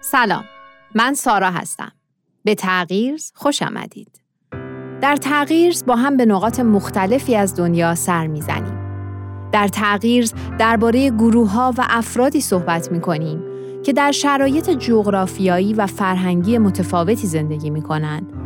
سلام. من سارا هستم. به تغییر خوش آمدید. در تغییر با هم به نقاط مختلفی از دنیا سر می‌زنیم. در تغییر درباره گروه ها و افرادی صحبت می کنیم که در شرایط جغرافیایی و فرهنگی متفاوتی زندگی می کنند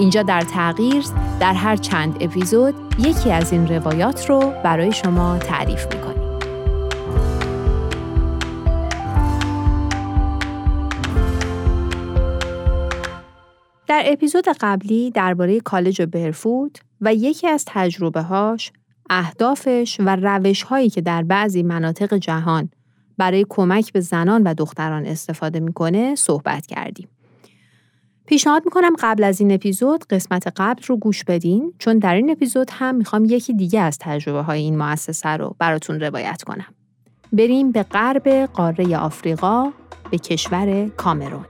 اینجا در تغییر در هر چند اپیزود یکی از این روایات رو برای شما تعریف می‌کنیم. در اپیزود قبلی درباره کالج برفوت و یکی از تجربه هاش، اهدافش و روش هایی که در بعضی مناطق جهان برای کمک به زنان و دختران استفاده می‌کنه صحبت کردیم. پیشنهاد می‌کنم قبل از این اپیزود قسمت قبل رو گوش بدین چون در این اپیزود هم می‌خوام یکی دیگه از تجربه های این مؤسسه رو براتون روایت کنم. بریم به غرب قاره آفریقا به کشور کامرون.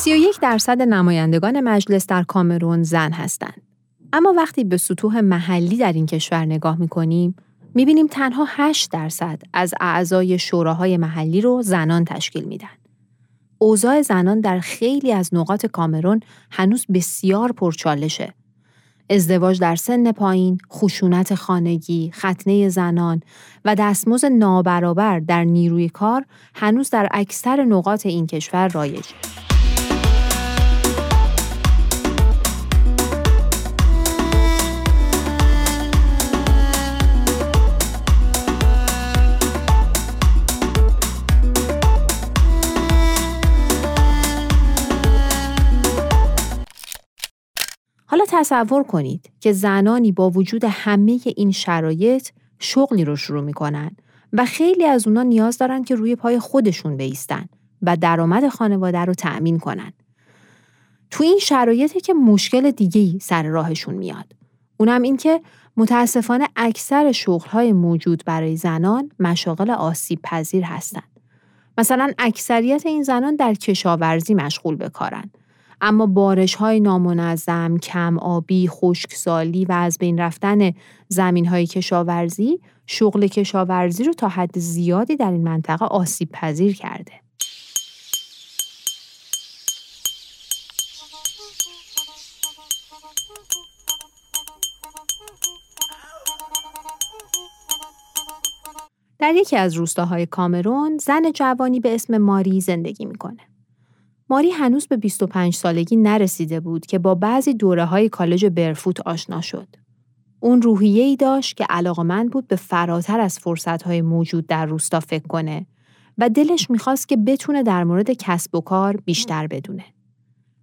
31 درصد نمایندگان مجلس در کامرون زن هستند. اما وقتی به سطوح محلی در این کشور نگاه می کنیم، می بینیم تنها 8 درصد از اعضای شوراهای محلی رو زنان تشکیل میدن. اوضاع زنان در خیلی از نقاط کامرون هنوز بسیار پرچالشه. ازدواج در سن پایین، خشونت خانگی، ختنه زنان و دستمزد نابرابر در نیروی کار هنوز در اکثر نقاط این کشور رایجه. حالا تصور کنید که زنانی با وجود همه این شرایط شغلی رو شروع می‌کنن و خیلی از اونا نیاز دارن که روی پای خودشون بیستن و درآمد خانواده رو تأمین کنن. تو این شرایطی که مشکل دیگهی سر راهشون میاد. اونم این که متاسفانه اکثر شغلهای موجود برای زنان مشاغل آسیب پذیر هستند. مثلا اکثریت این زنان در کشاورزی مشغول به کارن اما بارش های نامنظم، کم آبی، خشکسالی و از بین رفتن زمین های کشاورزی شغل کشاورزی رو تا حد زیادی در این منطقه آسیب پذیر کرده. در یکی از روستاهای کامرون زن جوانی به اسم ماری زندگی می‌کنه. ماری هنوز به 25 سالگی نرسیده بود که با بعضی دوره های کالج برفوت آشنا شد. اون روحیه ای داشت که علاقمند بود به فراتر از فرصت های موجود در روستا فکر کنه و دلش می‌خواست که بتونه در مورد کسب و کار بیشتر بدونه.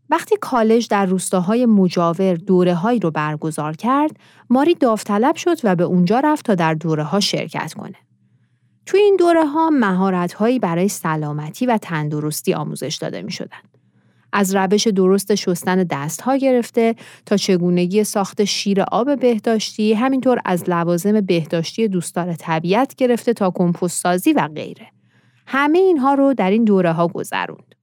وقتی کالج در روستاهای مجاور دوره هایی رو برگزار کرد، ماری داوطلب شد و به اونجا رفت تا در دوره ها شرکت کنه. توی این دوره ها مهارت هایی برای سلامتی و تندرستی آموزش داده می شدن. از روش درست شستن دست ها گرفته تا چگونگی ساخت شیر آب بهداشتی همینطور از لوازم بهداشتی دوستدار طبیعت گرفته تا کمپوست سازی و غیره. همه اینها رو در این دوره ها گذروند.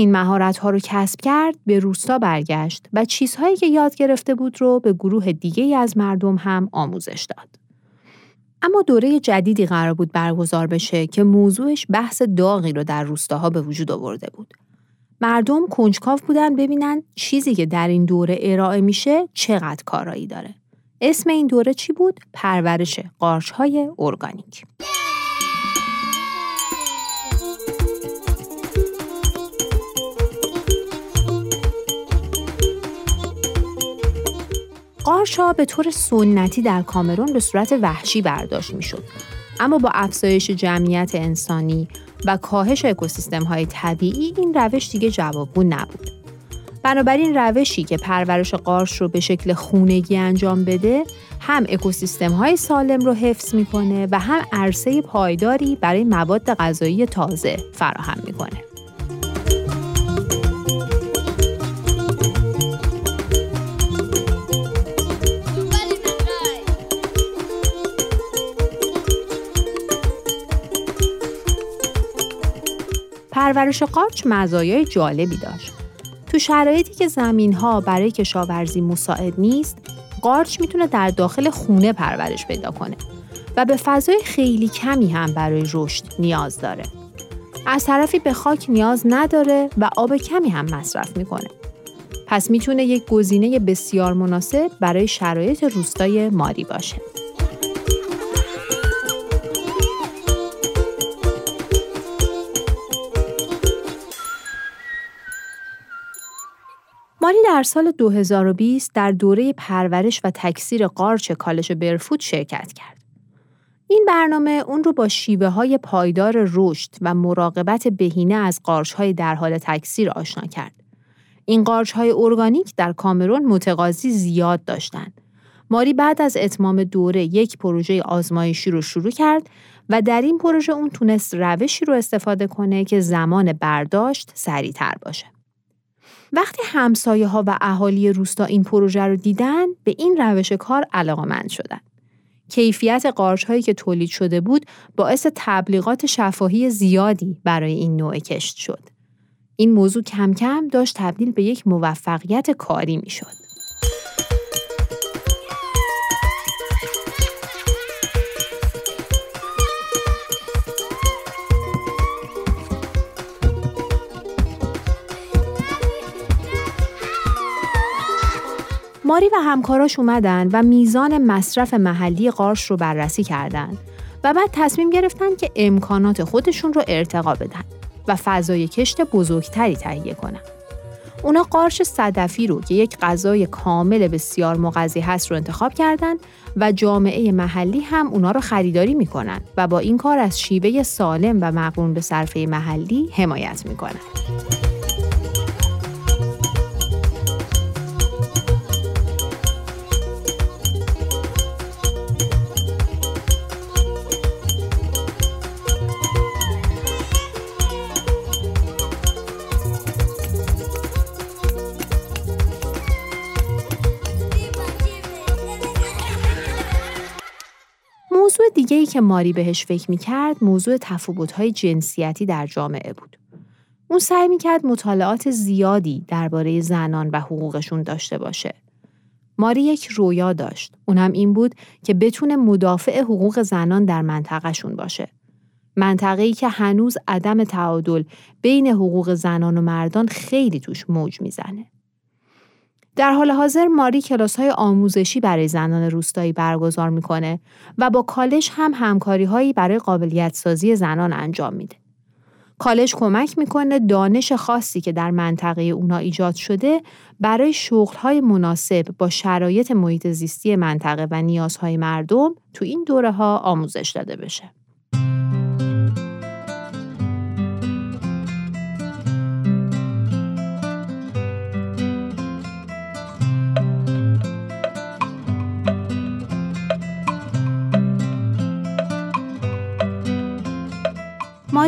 این مهارت ها رو کسب کرد به روستا برگشت و چیزهایی که یاد گرفته بود رو به گروه دیگه از مردم هم آموزش داد. اما دوره جدیدی قرار بود برگزار بشه که موضوعش بحث داغی رو در روستاها به وجود آورده بود. مردم کنجکاو بودن ببینن چیزی که در این دوره ارائه میشه چقدر کارایی داره. اسم این دوره چی بود؟ پرورش قارچ های ارگانیک. قارچ ها به طور سنتی در کامرون به صورت وحشی برداشت می‌شد اما با افزایش جمعیت انسانی و کاهش اکوسیستم های طبیعی این روش دیگه جوابگو نبود. بنابراین روشی که پرورش قارچ رو به شکل خونگی انجام بده هم اکوسیستم های سالم رو حفظ می‌کنه و هم عرصه پایداری برای مواد غذایی تازه فراهم می‌کنه. پرورش قارچ مزایای جالبی داشت. تو شرایطی که زمین ها برای کشاورزی مساعد نیست، قارچ می‌تونه در داخل خونه پرورش پیدا کنه و به فضای خیلی کمی هم برای رشد نیاز داره. از طرفی به خاک نیاز نداره و آب کمی هم مصرف می‌کنه. پس می‌تونه یک گزینه بسیار مناسب برای شرایط روستای ماری باشه. ماری در سال 2020 در دوره پرورش و تکثیر قارچ کالش برفود شرکت کرد. این برنامه اون رو با شیوه های پایدار رشد و مراقبت بهینه از قارچ های در حال تکثیر آشنا کرد. این قارچ های ارگانیک در کامرون متقاضی زیاد داشتند. ماری بعد از اتمام دوره یک پروژه آزمایشی رو شروع کرد و در این پروژه اون تونست روشی رو استفاده کنه که زمان برداشت سریعتر باشه. وقتی همسایه ها و اهالی روستا این پروژه رو دیدن به این روش کار علاقمند شدن. کیفیت قارچ هایی که تولید شده بود باعث تبلیغات شفاهی زیادی برای این نوع کشت شد. این موضوع کم کم داشت تبدیل به یک موفقیت کاری می شد. ماری و همکاراش اومدن و میزان مصرف محلی قارچ رو بررسی کردند و بعد تصمیم گرفتن که امکانات خودشون رو ارتقا بدن و فضای کشت بزرگتری تهیه کنن. اونا قارچ صدفی رو که یک غذای کامل بسیار مغذی هست رو انتخاب کردن و جامعه محلی هم اونا رو خریداری می‌کنن و با این کار از شیوه سالم و مقرون به صرفه محلی حمایت می‌کنن. که ماری بهش فکر می‌کرد موضوع های جنسیتی در جامعه بود. اون سعی می‌کرد مطالعات زیادی درباره زنان و حقوقشون داشته باشه. ماری یک رویا داشت. اونم این بود که بتونه مدافع حقوق زنان در منطقهشون باشه. منطقه‌ای که هنوز عدم تعادل بین حقوق زنان و مردان خیلی توش موج می‌زنه. در حال حاضر ماری کلاس های آموزشی برای زنان روستایی برگزار می‌کنه و با کالش هم همکاری هایی برای قابلیت سازی زنان انجام میده. کالج کمک می‌کنه دانش خاصی که در منطقه اونا ایجاد شده برای شغلهای مناسب با شرایط محیط زیستی منطقه و نیازهای مردم تو این دوره ها آموزش داده بشه.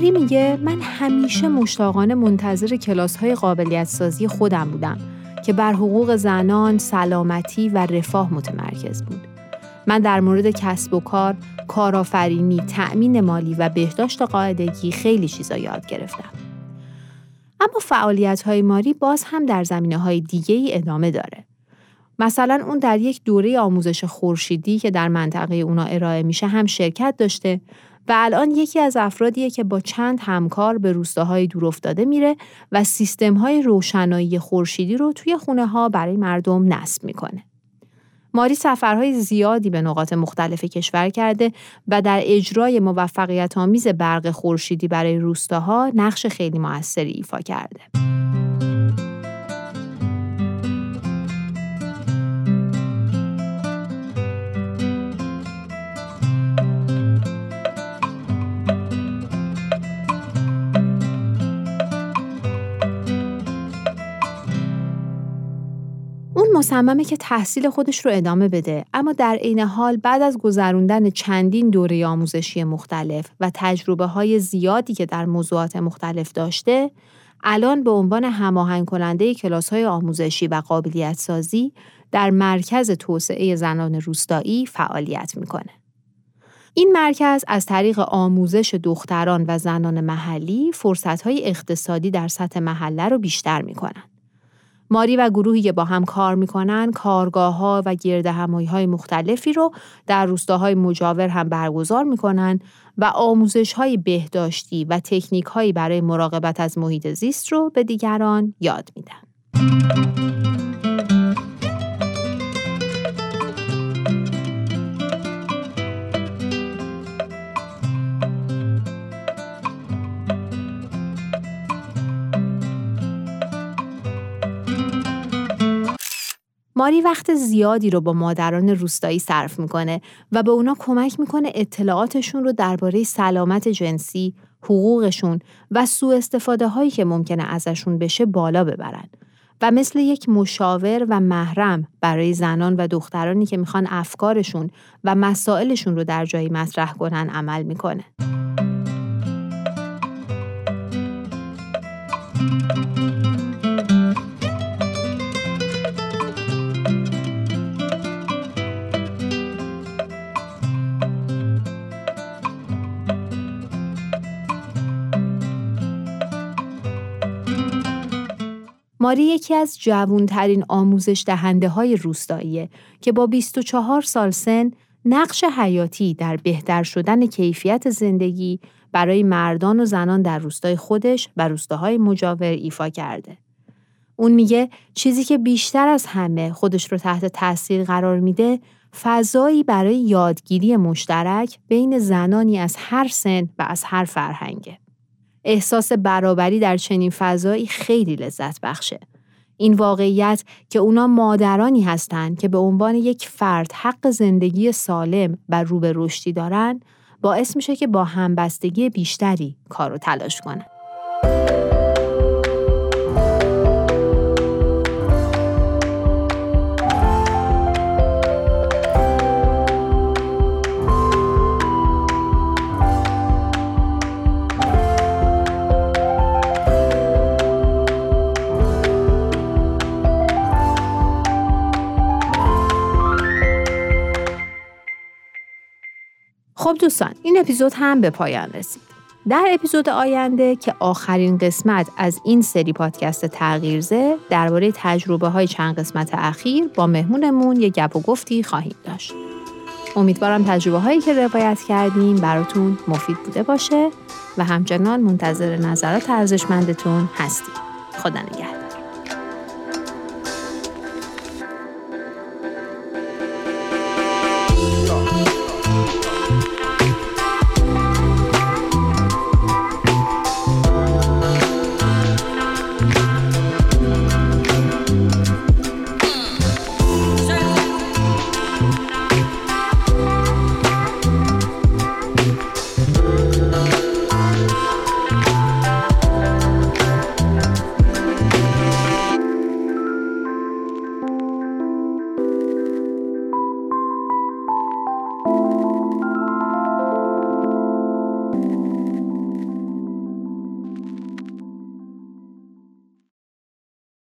ماری میگه من همیشه مشتاقانه منتظر کلاس های قابلیت سازی خودم بودم که بر حقوق زنان، سلامتی و رفاه متمرکز بود. من در مورد کسب و کار، کارآفرینی، تأمین مالی و بهداشت قاعدگی خیلی چیزا یاد گرفتم. اما فعالیت های ماری باز هم در زمینه های دیگه ای ادامه داره. مثلا اون در یک دوره آموزش خورشیدی که در منطقه اونا ارائه میشه هم شرکت داشته و الان یکی از افرادیه که با چند همکار به روستاهای دورافتاده میره و سیستم‌های روشنایی خورشیدی رو توی خونه ها برای مردم نصب می‌کنه. ماری سفرهای زیادی به نقاط مختلف کشور کرده و در اجرای موفقیت آمیز برق خورشیدی برای روستاها نقش خیلی موثری ایفا کرده. مصممه که تحصیل خودش رو ادامه بده اما در عین حال بعد از گذروندن چندین دوره آموزشی مختلف و تجربه های زیادی که در موضوعات مختلف داشته الان به عنوان هماهنگ کننده کلاس های آموزشی و قابلیت سازی در مرکز توسعه زنان روستایی فعالیت می‌کنه. این مرکز از طریق آموزش دختران و زنان محلی فرصتهای اقتصادی در سطح محله رو بیشتر می‌کنن. ماری و گروهی که با هم کار می‌کنن کارگاه ها و گرد همایی های مختلفی رو در روستاهای مجاور هم برگزار می‌کنن و آموزش های بهداشتی و تکنیک هایی برای مراقبت از محیط زیست رو به دیگران یاد میدن. ماری وقت زیادی رو با مادران روستایی صرف می‌کنه و به اونا کمک می‌کنه اطلاعاتشون رو درباره سلامت جنسی، حقوقشون و سوء استفاده هایی که ممکنه ازشون بشه بالا ببرن و مثل یک مشاور و محرم برای زنان و دخترانی که می‌خوان افکارشون و مسائلشون رو در جایی مطرح کنن عمل می‌کنه. ماری یکی از جوونترین آموزش دهنده های روستاییه که با 24 سال سن نقش حیاتی در بهتر شدن کیفیت زندگی برای مردان و زنان در روستای خودش و روستاهای مجاور ایفا کرده. اون میگه چیزی که بیشتر از همه خودش رو تحت تاثیر قرار میده فضایی برای یادگیری مشترک بین زنانی از هر سن و از هر فرهنگه. احساس برابری در چنین فضایی خیلی لذت بخشه. این واقعیت که اونا مادرانی هستند که به عنوان یک فرد حق زندگی سالم و رو به رشدی دارن باعث میشه که با همبستگی بیشتری کار و تلاش کنن. خب دوستان این اپیزود هم به پایان رسید. در اپیزود آینده که آخرین قسمت از این سری پادکست تغییرزه درباره تجربه های چند قسمت اخیر با مهمونمون یه گپ و گفتی خواهیم داشت. امیدوارم تجربه هایی که روایت کردیم براتون مفید بوده باشه و همچنان منتظر نظرات ارزشمندتون هستیم. خدا نگهدار.